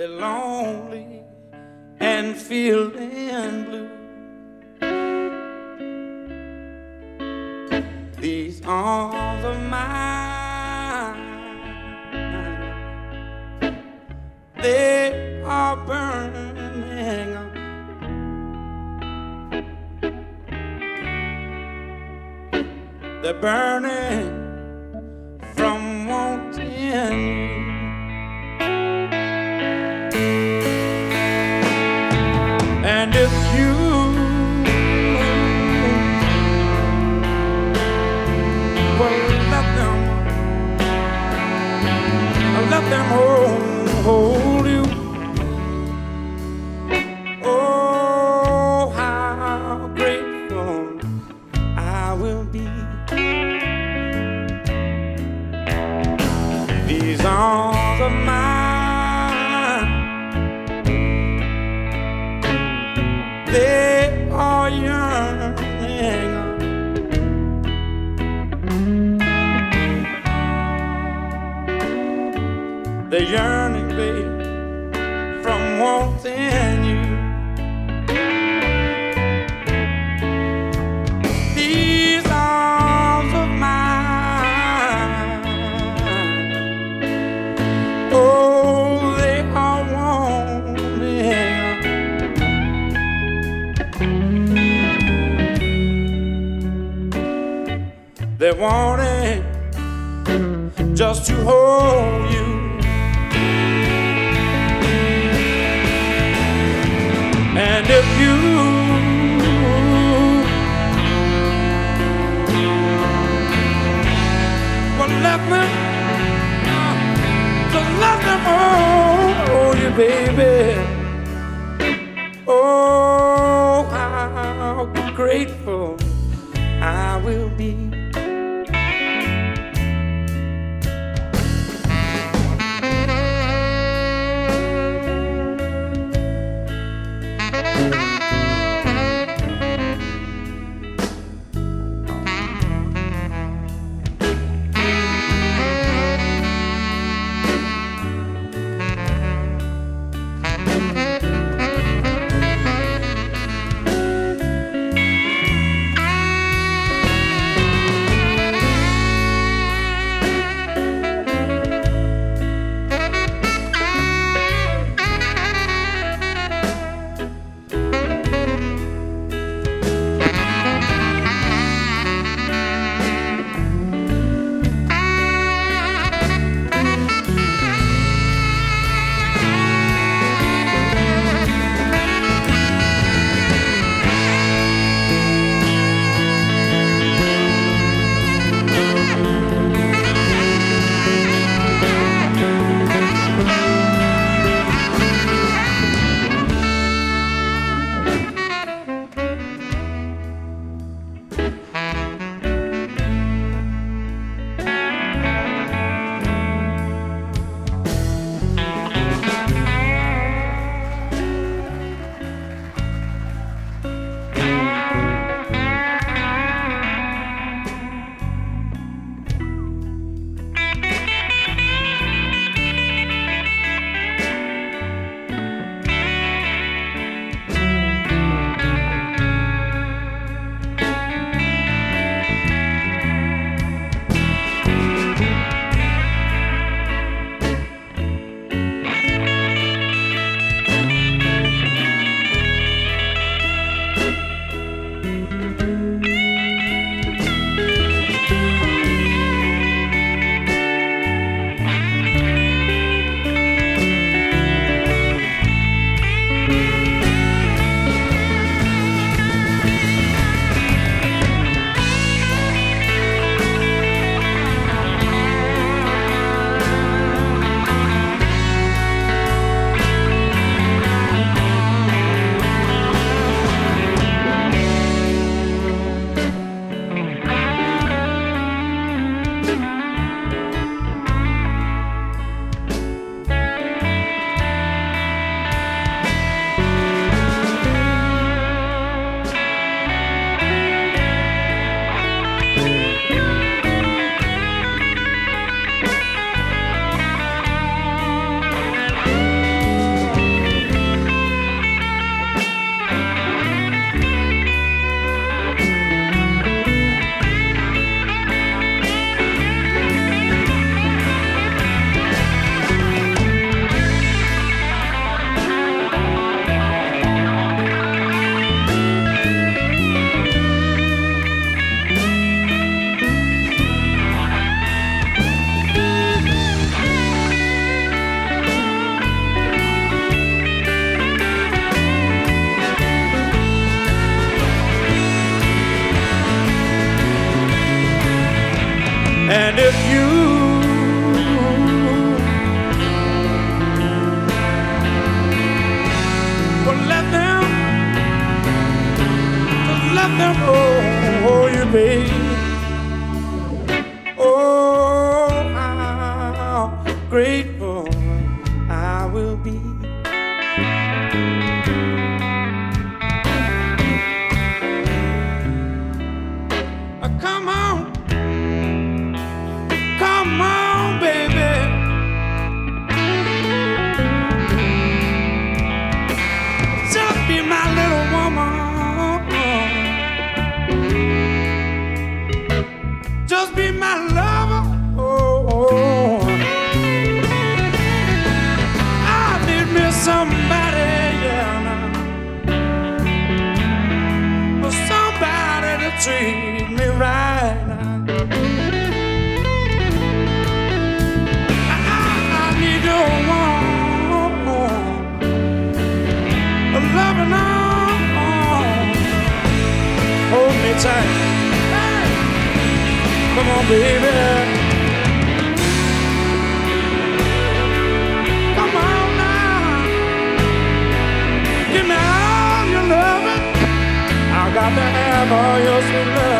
They're lonely and feeling blue. These arms of mine they are burning. They're burning from wanting coming on. Hold me tight. Hey. Come on, baby. got to have all your sweet love.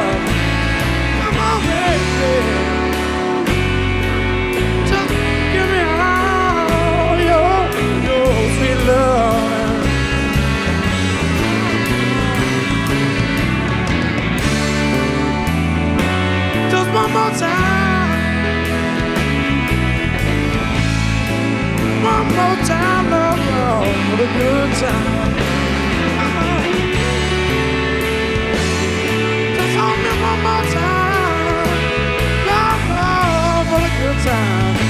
more time. One more time, for the good time. Just hold me one more time, for the good time.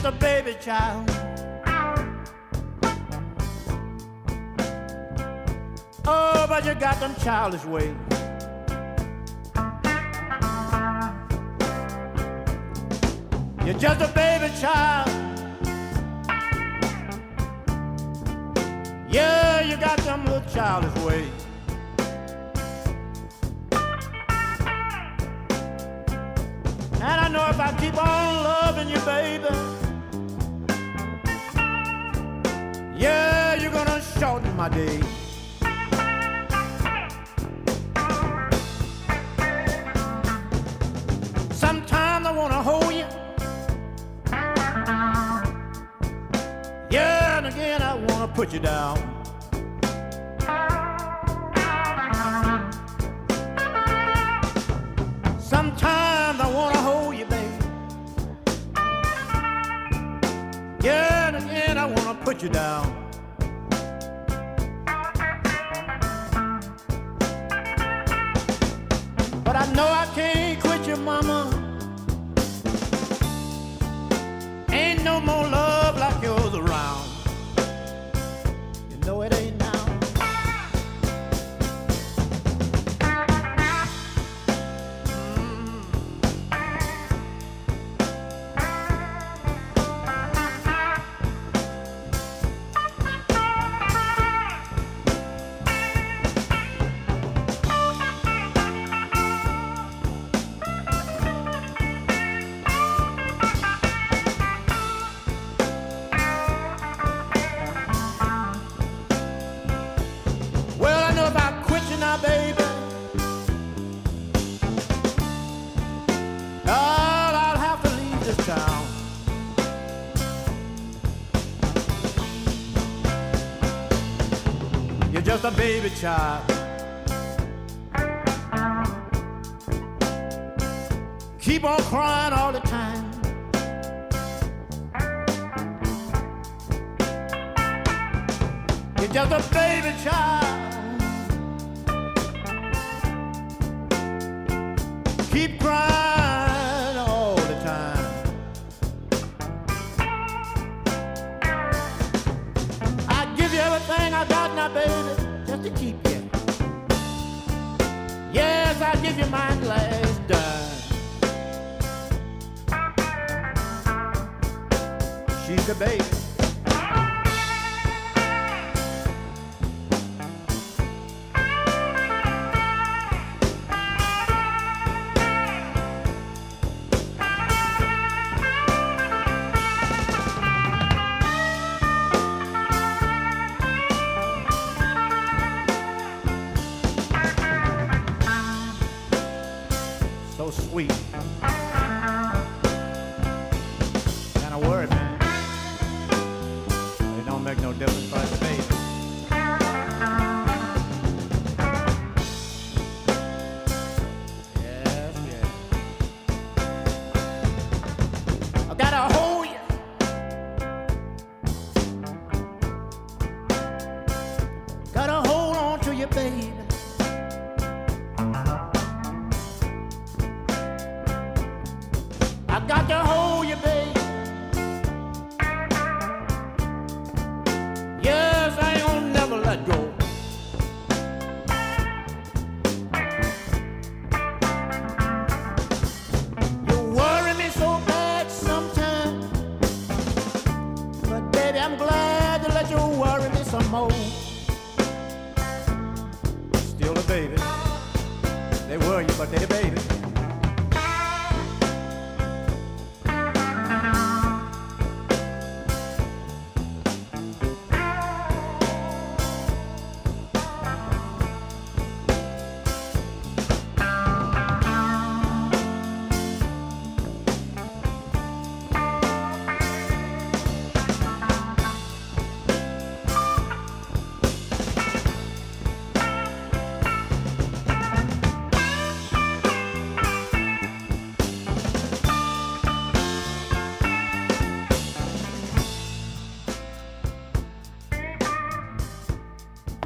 just a baby child. Oh, but you got them childish ways. You're just a baby child. Yeah, you got them little childish ways. I know I can't quit you, mama. Ain't no more love. a baby child. Keep on crying all the time. You're just a baby child.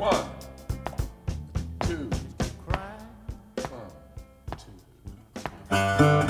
One, two, one, two.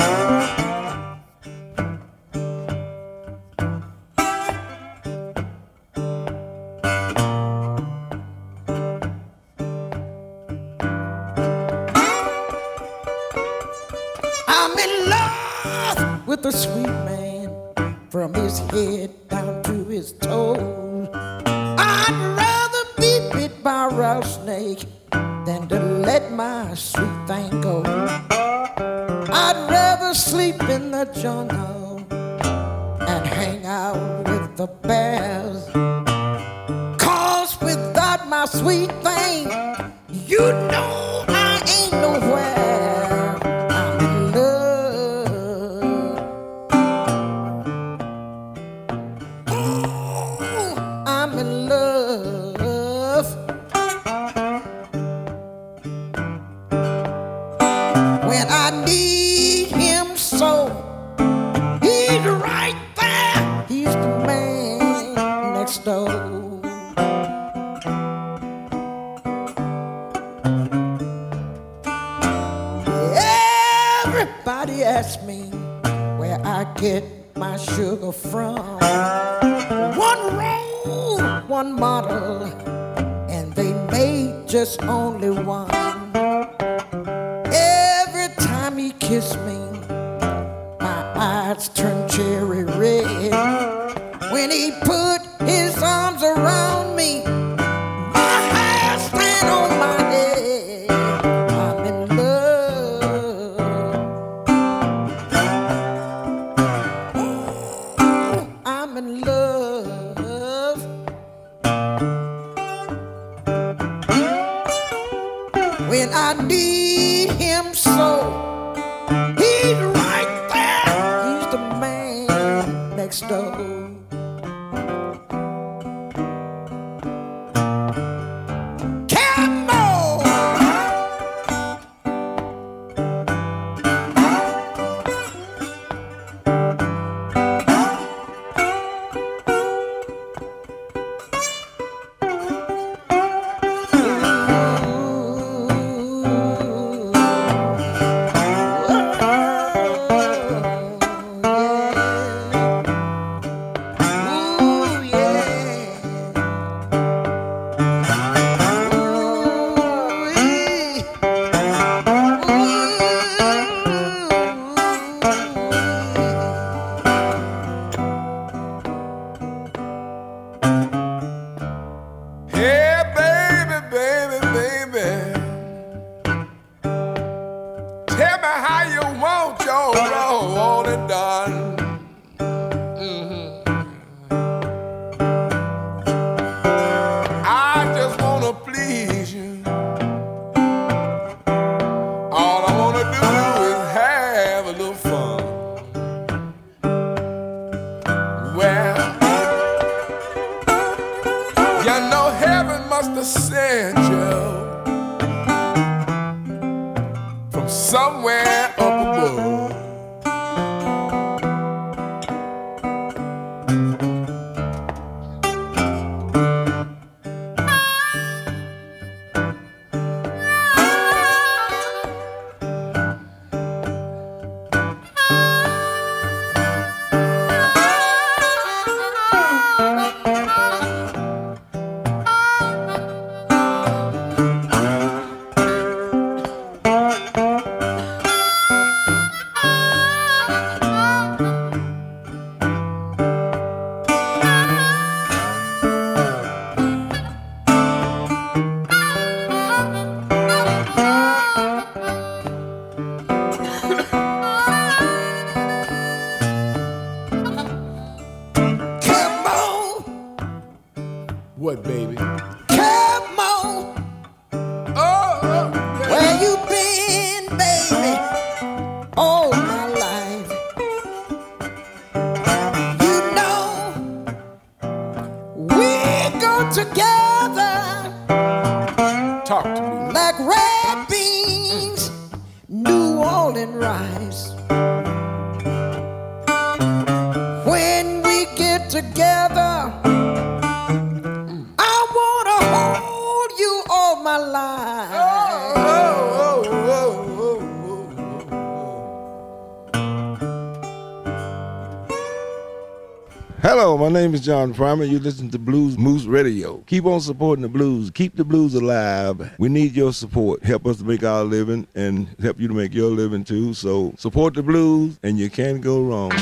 John Farmer. You listen to Blues Moose Radio. Keep on supporting the blues. Keep the blues alive. We need your support. Help us to make our living and help you to make your living too. So support the blues and you can't go wrong.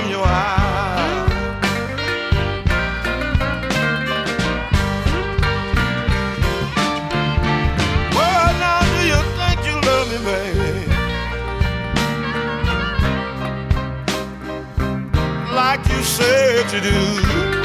from your eyes. Well, now do you think you love me, baby? Like you said you do.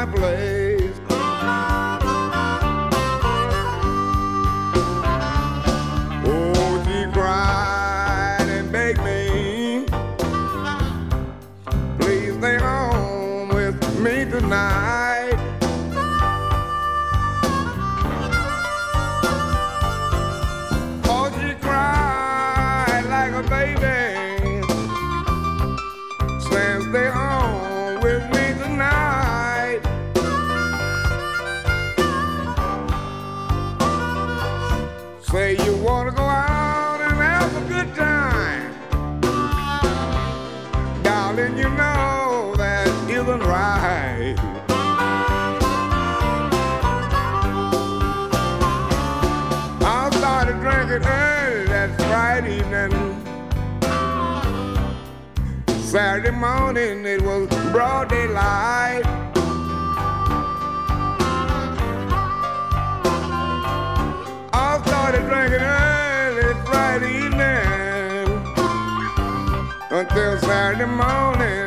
my blade. tonight. I started drinking early Friday evening until Saturday morning.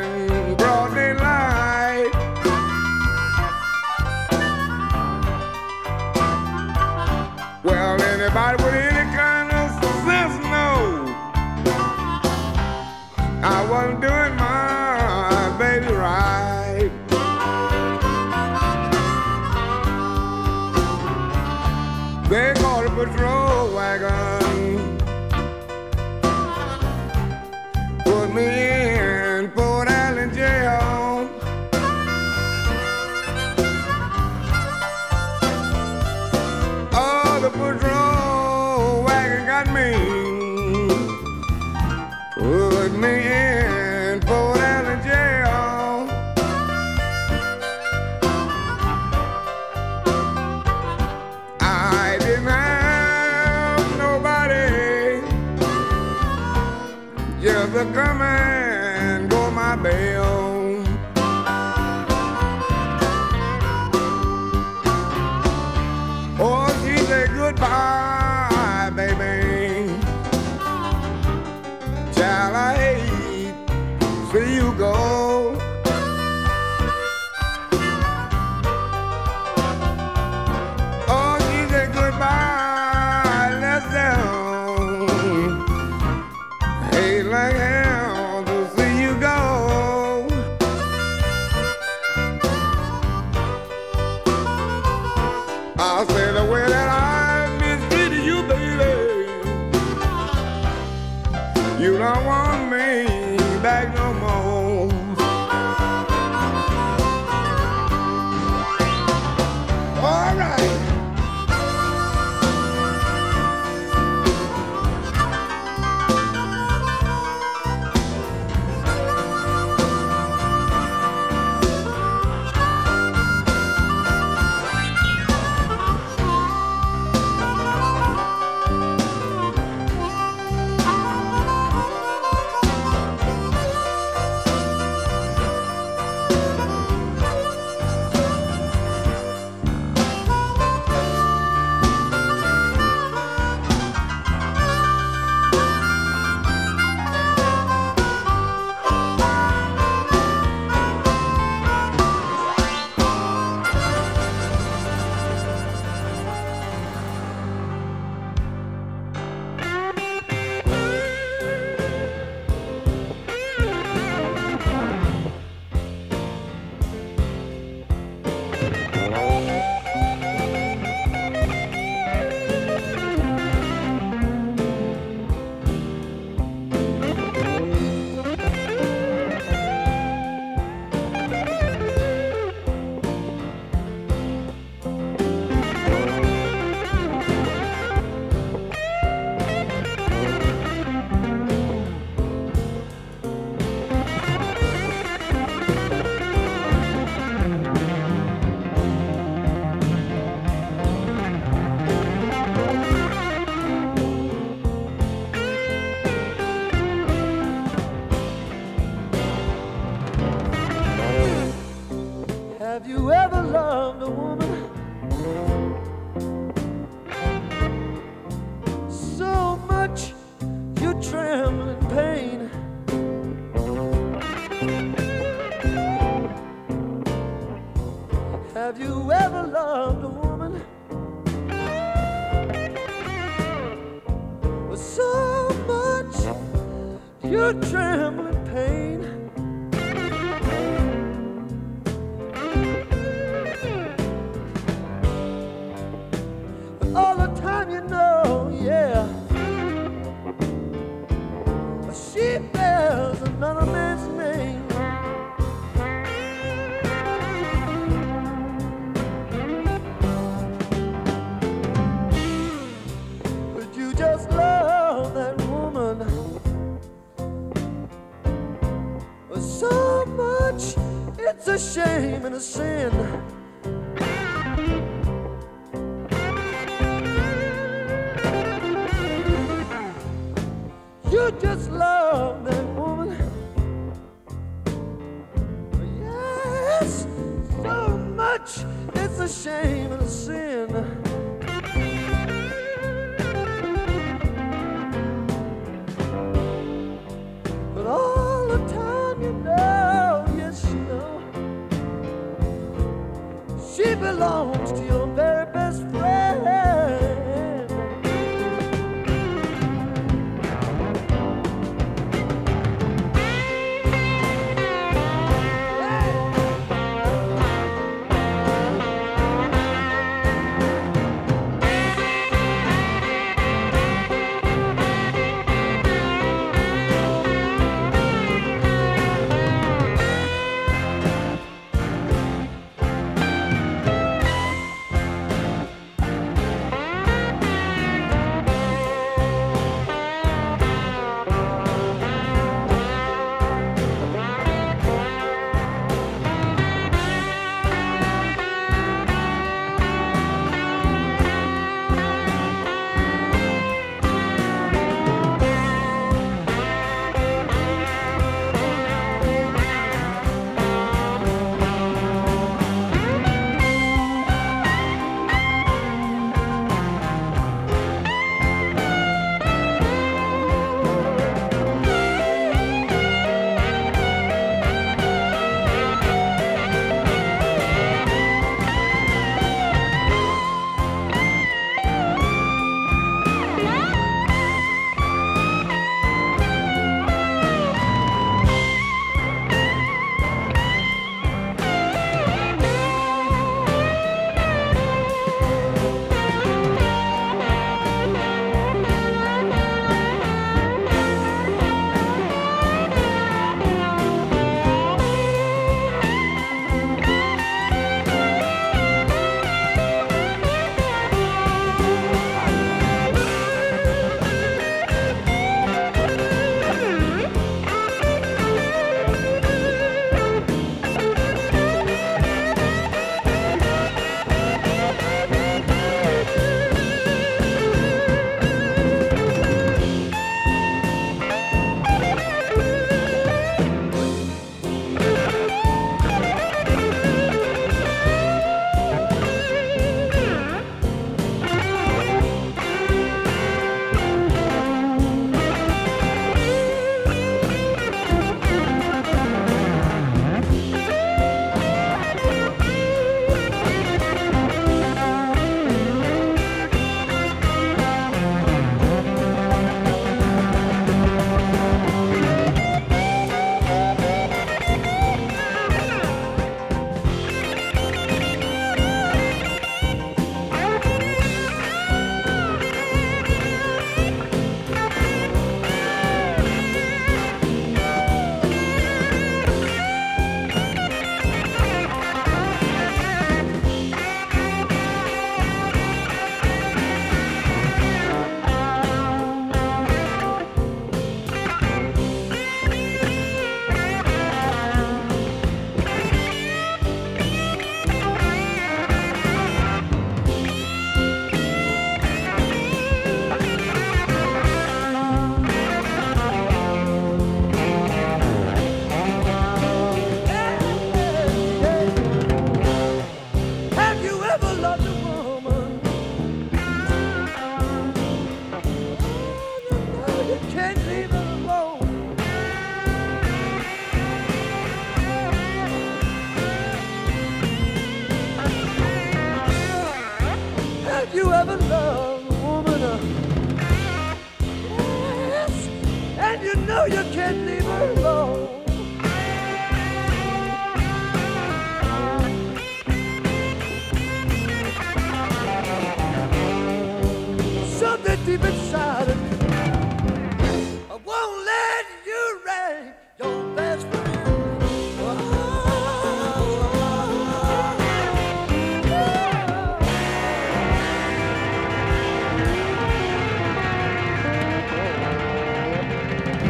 A shame and a sin.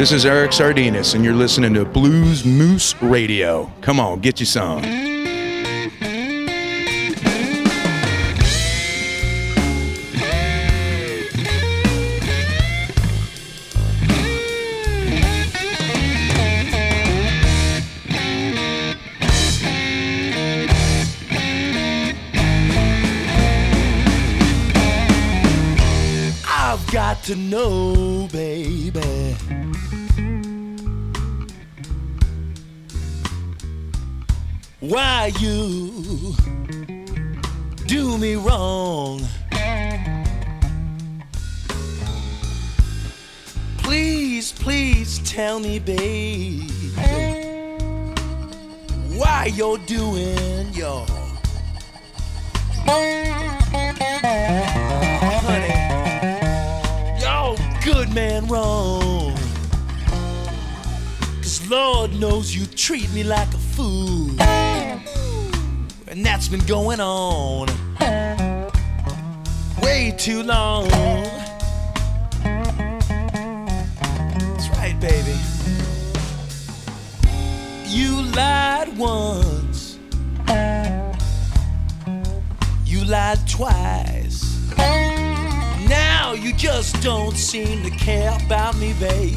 This is Eric Sardinas, and you're listening to Blues Moose Radio. Come on, get you some. I've got to know, baby. Why you do me wrong? Please, please tell me, baby, why you're doing your honey. Yo, good man wrong. Cause Lord knows you treat me like a fool. And that's been going on way too long. That's right, baby. You lied once. You lied twice. Now you just don't seem to care about me, baby.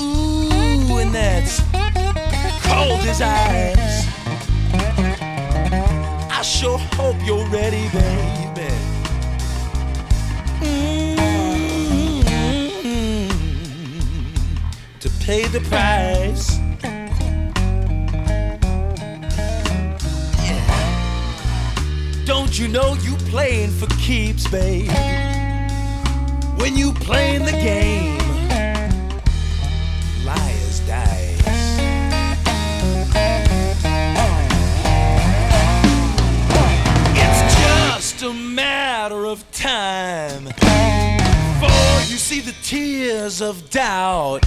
Ooh, and that's cold as ice. Sure hope you're ready, baby. Mm, to pay the price. Don't you know you playing for keeps, babe? When you playing the game, just a matter of time before you see the tears of doubt.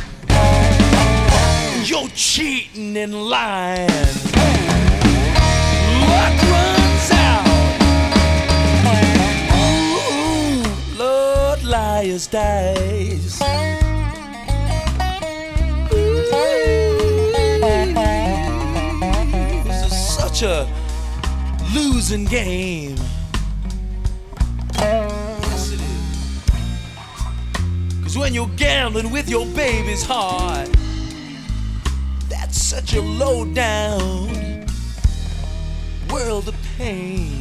You're cheating and lying. Luck runs out. Ooh, Lord, liars dies. Ooh, This is such a losing game. Cause when you're gambling with your baby's heart, that's such a low down world of pain.